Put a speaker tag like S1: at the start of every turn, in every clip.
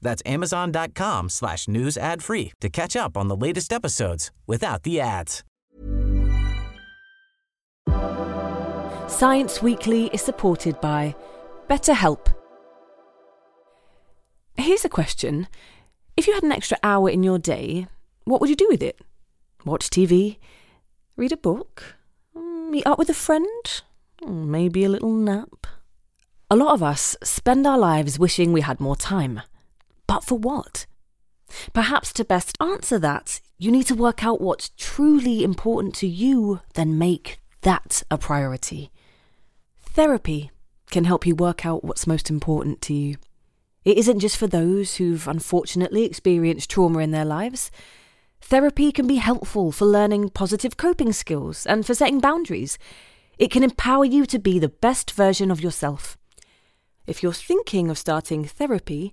S1: That's amazon.com slash news ad free to catch up on the latest episodes without the ads.
S2: Science Weekly is supported by BetterHelp. Here's a question. If you had an extra hour in your day, what would you do with it? Watch TV? Read a book? Meet up with a friend? Maybe a little nap? A lot of us spend our lives wishing we had more time. But for what? Perhaps to best answer that, you need to work out what's truly important to you, then make that a priority. Therapy can help you work out what's most important to you. It isn't just for those who've unfortunately experienced trauma in their lives. Therapy can be helpful for learning positive coping skills and for setting boundaries. It can empower you to be the best version of yourself. If you're thinking of starting therapy,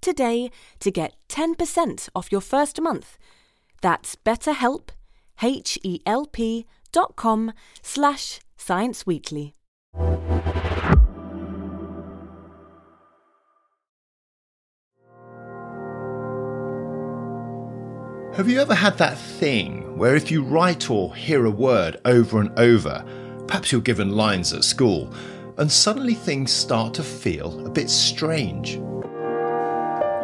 S2: today to get 10% off your first month. That's betterhelp, H-E-L-P dot com slash scienceweekly.
S3: Have you ever had that thing where if you write or hear a word over and over, perhaps you're given lines at school, and suddenly things start to feel a bit strange?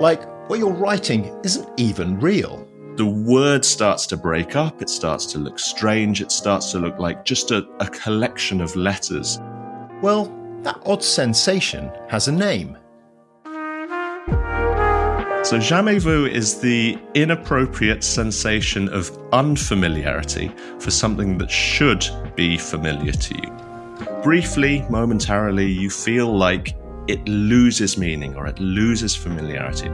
S3: Like what you're writing isn't even real.
S4: The word starts to break up, it starts to look strange, it starts to look like just a, a collection of letters.
S3: Well, that odd sensation has a name.
S4: So, jamais vu is the inappropriate sensation of unfamiliarity for something that should be familiar to you. Briefly, momentarily, you feel like it loses meaning or it loses familiarity.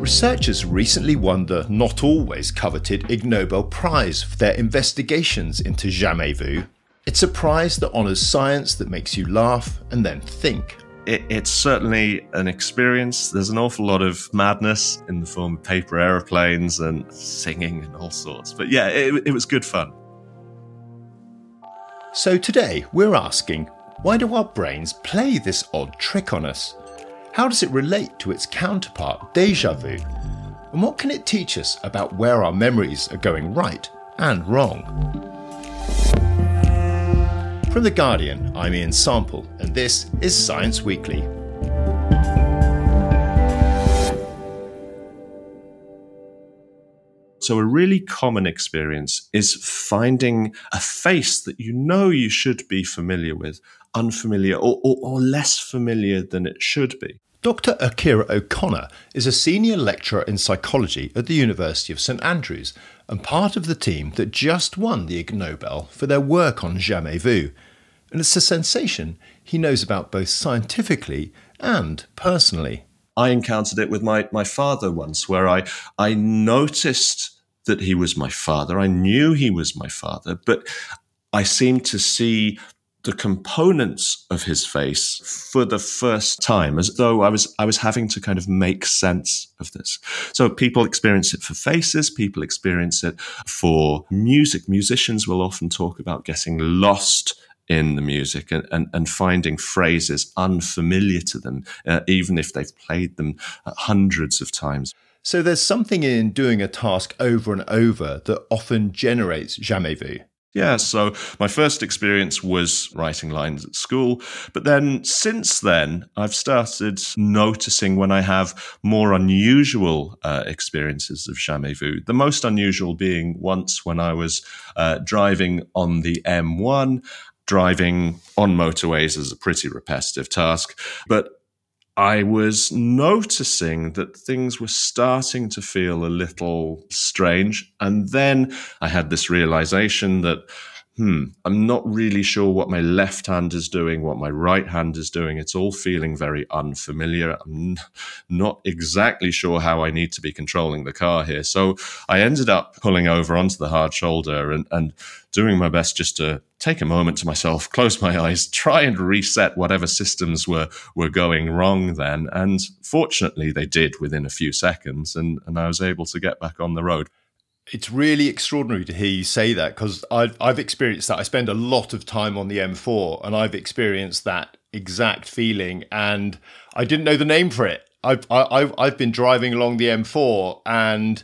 S3: Researchers recently won the not always coveted Ig Nobel Prize for their investigations into jamais vu. It's a prize that honours science that makes you laugh and then think
S4: it, it's certainly an experience. There's an awful lot of madness in the form of paper aeroplanes and singing and all sorts. But yeah, it, it was good fun.
S3: So today we're asking why do our brains play this odd trick on us? How does it relate to its counterpart, deja vu? And what can it teach us about where our memories are going right and wrong? From The Guardian, I'm Ian Sample, and this is Science Weekly.
S4: So, a really common experience is finding a face that you know you should be familiar with, unfamiliar, or, or, or less familiar than it should be.
S3: Dr. Akira O'Connor is a senior lecturer in psychology at the University of St Andrews and part of the team that just won the Ig Nobel for their work on jamais vu. And it's a sensation he knows about both scientifically and personally.
S4: I encountered it with my, my father once, where I, I noticed that he was my father. I knew he was my father, but I seemed to see the components of his face for the first time, as though I was I was having to kind of make sense of this. So people experience it for faces, people experience it for music. Musicians will often talk about getting lost in the music and, and, and finding phrases unfamiliar to them, uh, even if they've played them hundreds of times.
S3: So there's something in doing a task over and over that often generates jamais vu.
S4: Yeah, so my first experience was writing lines at school. But then since then, I've started noticing when I have more unusual uh, experiences of jamais vu. The most unusual being once when I was uh, driving on the M1. Driving on motorways is a pretty repetitive task, but I was noticing that things were starting to feel a little strange. And then I had this realization that, hmm, I'm not really sure what my left hand is doing, what my right hand is doing. It's all feeling very unfamiliar. I'm not exactly sure how I need to be controlling the car here. So I ended up pulling over onto the hard shoulder and, and doing my best just to take a moment to myself, close my eyes, try and reset whatever systems were were going wrong then. And fortunately, they did within a few seconds, and, and I was able to get back on the road.
S3: It's really extraordinary to hear you say that because I've, I've experienced that. I spend a lot of time on the M4 and I've experienced that exact feeling, and I didn't know the name for it. I've, I've, I've been driving along the M4 and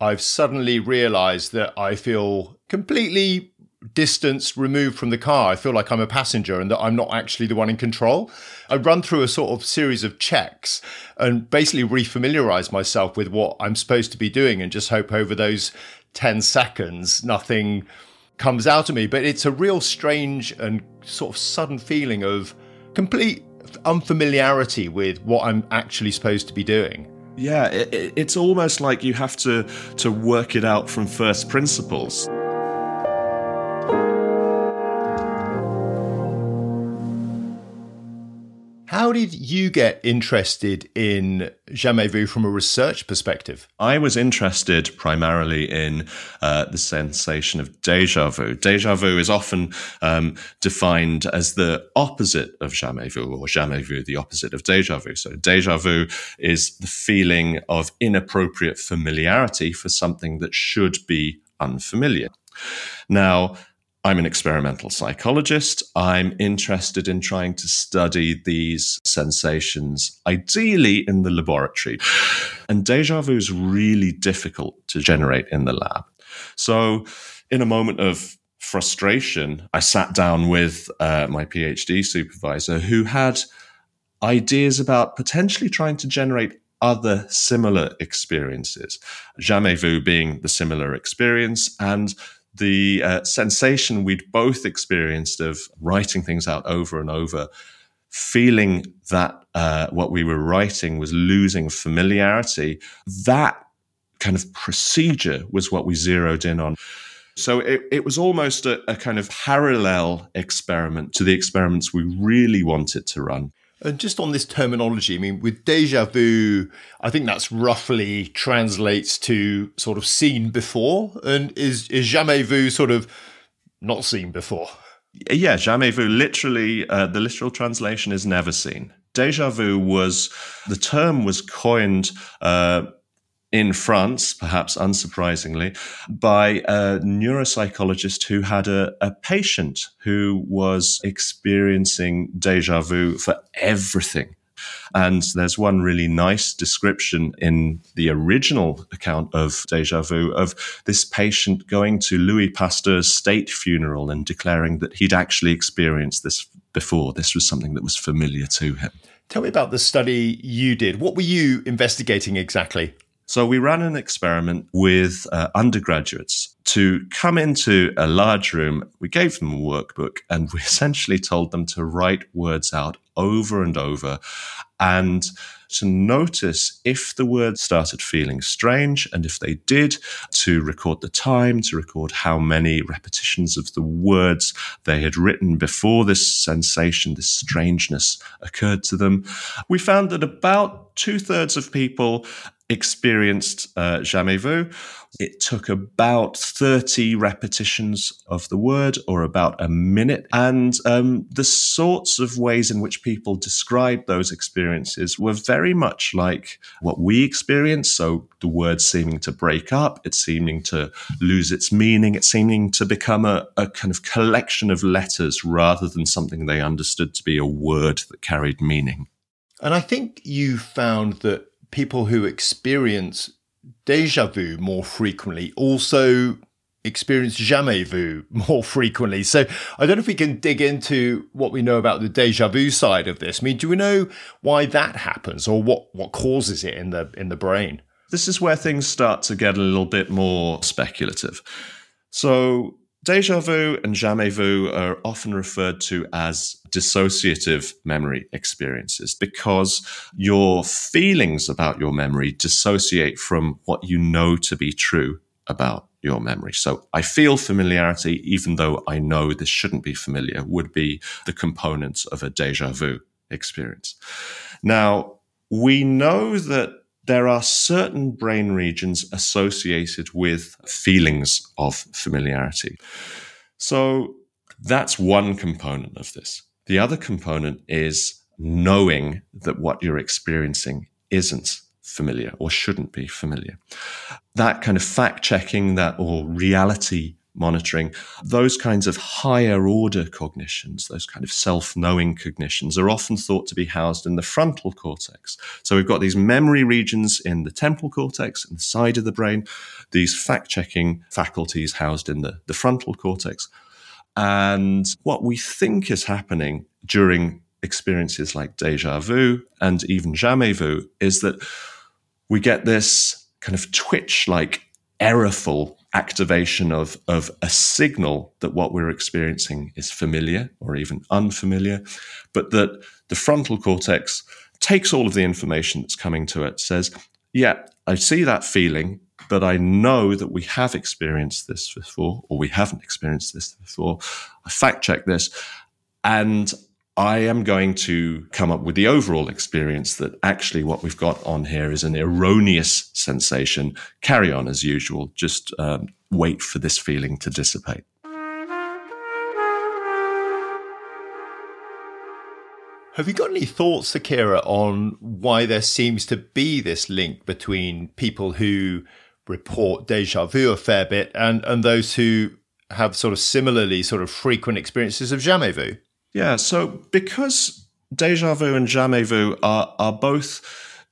S3: I've suddenly realized that I feel completely distanced, removed from the car. I feel like I'm a passenger and that I'm not actually the one in control. I run through a sort of series of checks and basically refamiliarize myself with what I'm supposed to be doing and just hope over those 10 seconds nothing comes out of me. But it's a real strange and sort of sudden feeling of complete unfamiliarity with what I'm actually supposed to be doing.
S4: Yeah, it, it's almost like you have to to work it out from first principles.
S3: How did you get interested in jamais vu from a research perspective?
S4: I was interested primarily in uh, the sensation of deja vu. Deja vu is often um, defined as the opposite of jamais vu, or jamais vu, the opposite of deja vu. So, deja vu is the feeling of inappropriate familiarity for something that should be unfamiliar. Now, I'm an experimental psychologist. I'm interested in trying to study these sensations, ideally in the laboratory. And deja vu is really difficult to generate in the lab. So, in a moment of frustration, I sat down with uh, my PhD supervisor who had ideas about potentially trying to generate other similar experiences. Jamais vu being the similar experience and the uh, sensation we'd both experienced of writing things out over and over, feeling that uh, what we were writing was losing familiarity, that kind of procedure was what we zeroed in on. So it, it was almost a, a kind of parallel experiment to the experiments we really wanted to run.
S3: And just on this terminology, I mean, with deja vu, I think that's roughly translates to sort of seen before. And is, is jamais vu sort of not seen before?
S4: Yeah, jamais vu, literally, uh, the literal translation is never seen. Deja vu was, the term was coined uh, in France, perhaps unsurprisingly, by a neuropsychologist who had a, a, patient who was experiencing deja vu for everything. And there's one really nice description in the original account of deja vu of this patient going to Louis Pasteur's state funeral and declaring that he'd actually experienced this before. This was something that was familiar to him.
S3: Tell me about the study you did. What were you investigating exactly?
S4: So we ran an experiment with uh, undergraduates to come into a large room. We gave them a workbook and we essentially told them to write words out over and over and to notice if the words started feeling strange and if they did, to record the time, to record how many repetitions of the words they had written before this sensation, this strangeness occurred to them. We found that about two thirds of people experienced uh, jamais vu. It took about 30 repetitions of the word or about a minute. And um, the sorts of ways in which people described those experiences were very much like what we experience. So the word seeming to break up, it seeming to lose its meaning, it seeming to become a, a kind of collection of letters rather than something they understood to be a word that carried meaning.
S3: And I think you found that people who experience deja vu more frequently also experience jamais vu more frequently. So I don't know if we can dig into what we know about the deja vu side of this. I mean, do we know why that happens or what, what causes it in the in the brain?
S4: This is where things start to get a little bit more speculative. So Deja vu and jamais vu are often referred to as dissociative memory experiences because your feelings about your memory dissociate from what you know to be true about your memory. So I feel familiarity, even though I know this shouldn't be familiar, would be the components of a deja vu experience. Now, we know that there are certain brain regions associated with feelings of familiarity. So that's one component of this. The other component is knowing that what you're experiencing isn't familiar or shouldn't be familiar. That kind of fact checking that or reality monitoring, those kinds of higher order cognitions, those kind of self knowing cognitions, are often thought to be housed in the frontal cortex. So we've got these memory regions in the temporal cortex and the side of the brain, these fact checking faculties housed in the, the frontal cortex. And what we think is happening during experiences like deja vu and even jamais vu is that we get this kind of twitch like errorful activation of, of a signal that what we're experiencing is familiar or even unfamiliar, but that the frontal cortex takes all of the information that's coming to it, says, Yeah, I see that feeling, but I know that we have experienced this before, or we haven't experienced this before. I fact check this, and I am going to come up with the overall experience that actually what we've got on here is an erroneous sensation. Carry on as usual. Just um, wait for this feeling to dissipate.
S3: Have you got any thoughts, Akira, on why there seems to be this link between people who report deja vu a fair bit and, and those who have sort of similarly sort of frequent experiences of jamais vu?
S4: Yeah, so because deja vu and jamais vu are are both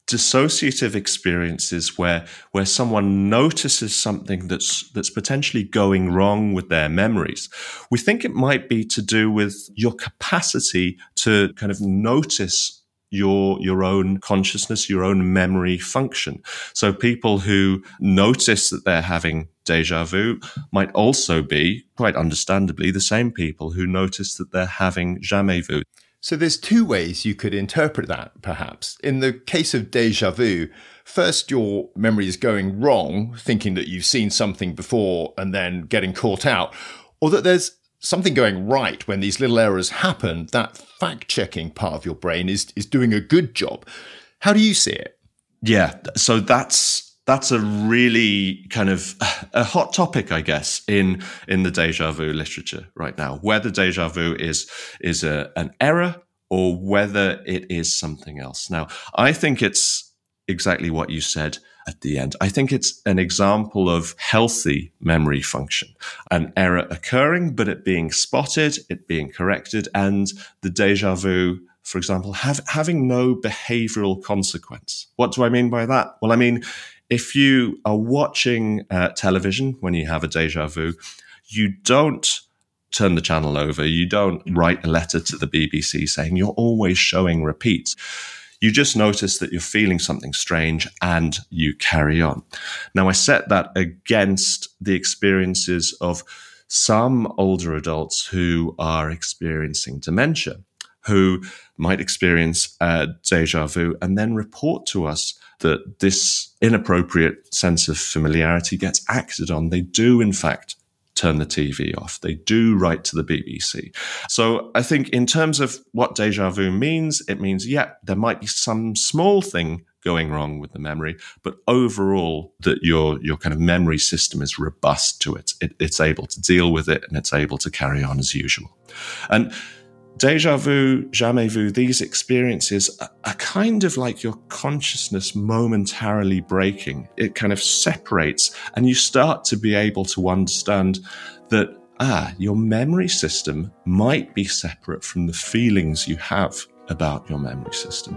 S4: dissociative experiences where where someone notices something that's that's potentially going wrong with their memories we think it might be to do with your capacity to kind of notice your your own consciousness, your own memory function. So people who notice that they're having deja vu might also be, quite understandably, the same people who notice that they're having jamais vu.
S3: So there's two ways you could interpret that, perhaps. In the case of deja vu, first your memory is going wrong, thinking that you've seen something before and then getting caught out, or that there's something going right when these little errors happen, that fact checking part of your brain is, is doing a good job. How do you see it?
S4: Yeah. So that's that's a really kind of a hot topic, I guess, in in the deja vu literature right now. Whether deja vu is is a, an error or whether it is something else. Now, I think it's exactly what you said at the end. I think it's an example of healthy memory function, an error occurring, but it being spotted, it being corrected, and the deja vu, for example, have, having no behavioral consequence. What do I mean by that? Well, I mean, if you are watching uh, television when you have a deja vu, you don't turn the channel over. You don't write a letter to the BBC saying you're always showing repeats you just notice that you're feeling something strange and you carry on. Now, I set that against the experiences of some older adults who are experiencing dementia, who might experience a deja vu and then report to us that this inappropriate sense of familiarity gets acted on. They do, in fact, turn the TV off. They do write to the BBC. So I think in terms of what deja vu means, it means, yeah, there might be some small thing going wrong with the memory, but overall that your your kind of memory system is robust to it. it. It's able to deal with it and it's able to carry on as usual. And deja vu, jamais vu, these experiences are kind of like your consciousness momentarily breaking. It kind of separates, and you start to be able to understand that, ah, your memory system might be separate from the feelings you have about your memory system.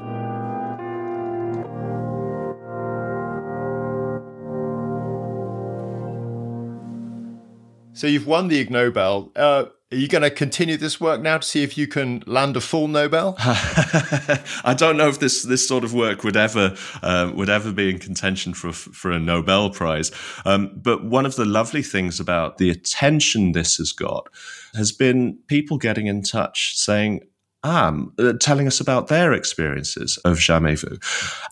S3: So you've won the Ig Nobel. Uh, are you going to continue this work now to see if you can land a full Nobel?
S4: I don't know if this this sort of work would ever um, would ever be in contention for for a Nobel Prize. Um, but one of the lovely things about the attention this has got has been people getting in touch saying, um, uh, telling us about their experiences of jamais vu.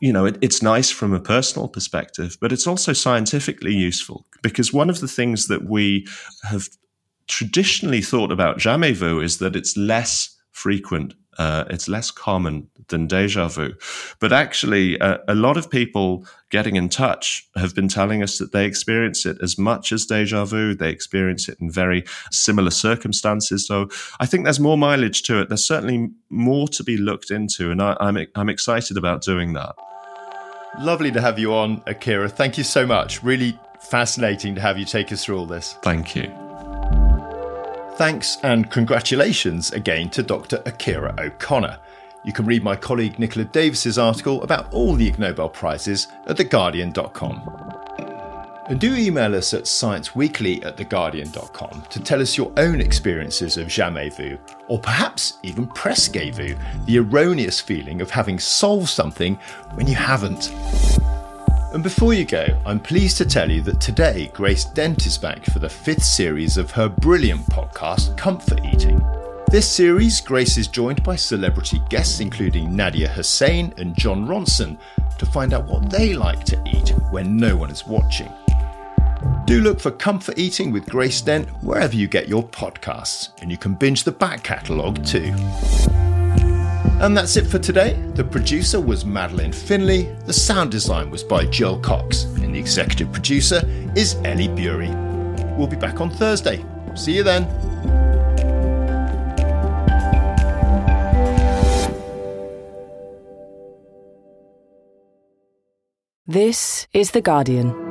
S4: You know, it, it's nice from a personal perspective, but it's also scientifically useful because one of the things that we have traditionally thought about jamais vu is that it's less frequent, uh, it's less common than deja vu. But actually, uh, a lot of people getting in touch have been telling us that they experience it as much as deja vu. They experience it in very similar circumstances. So I think there's more mileage to it. There's certainly more to be looked into, and I, I'm I'm excited about doing that.
S3: Lovely to have you on, Akira. Thank you so much. Really fascinating to have you take us through all this.
S4: Thank you.
S3: Thanks and congratulations again to Dr. Akira O'Connor. You can read my colleague Nicola Davis's article about all the Ig Nobel Prizes at theguardian.com. And do email us at scienceweekly at theguardian.com to tell us your own experiences of jamais vu, or perhaps even presque vu, the erroneous feeling of having solved something when you haven't. And before you go, I'm pleased to tell you that today Grace Dent is back for the fifth series of her brilliant podcast, Comfort Eating. This series, Grace is joined by celebrity guests including Nadiya Hussain and Jon Ronson to find out what they like to eat when no one is watching. Do look for Comfort Eating with Grace Dent wherever you get your podcasts, and you can binge the back catalogue too. And that's it for today. The producer was Madeleine Finlay, the sound design was by Joel Cox, and the executive producer is Ellie Bury. We'll be back on Thursday. See you then.
S2: This is The Guardian.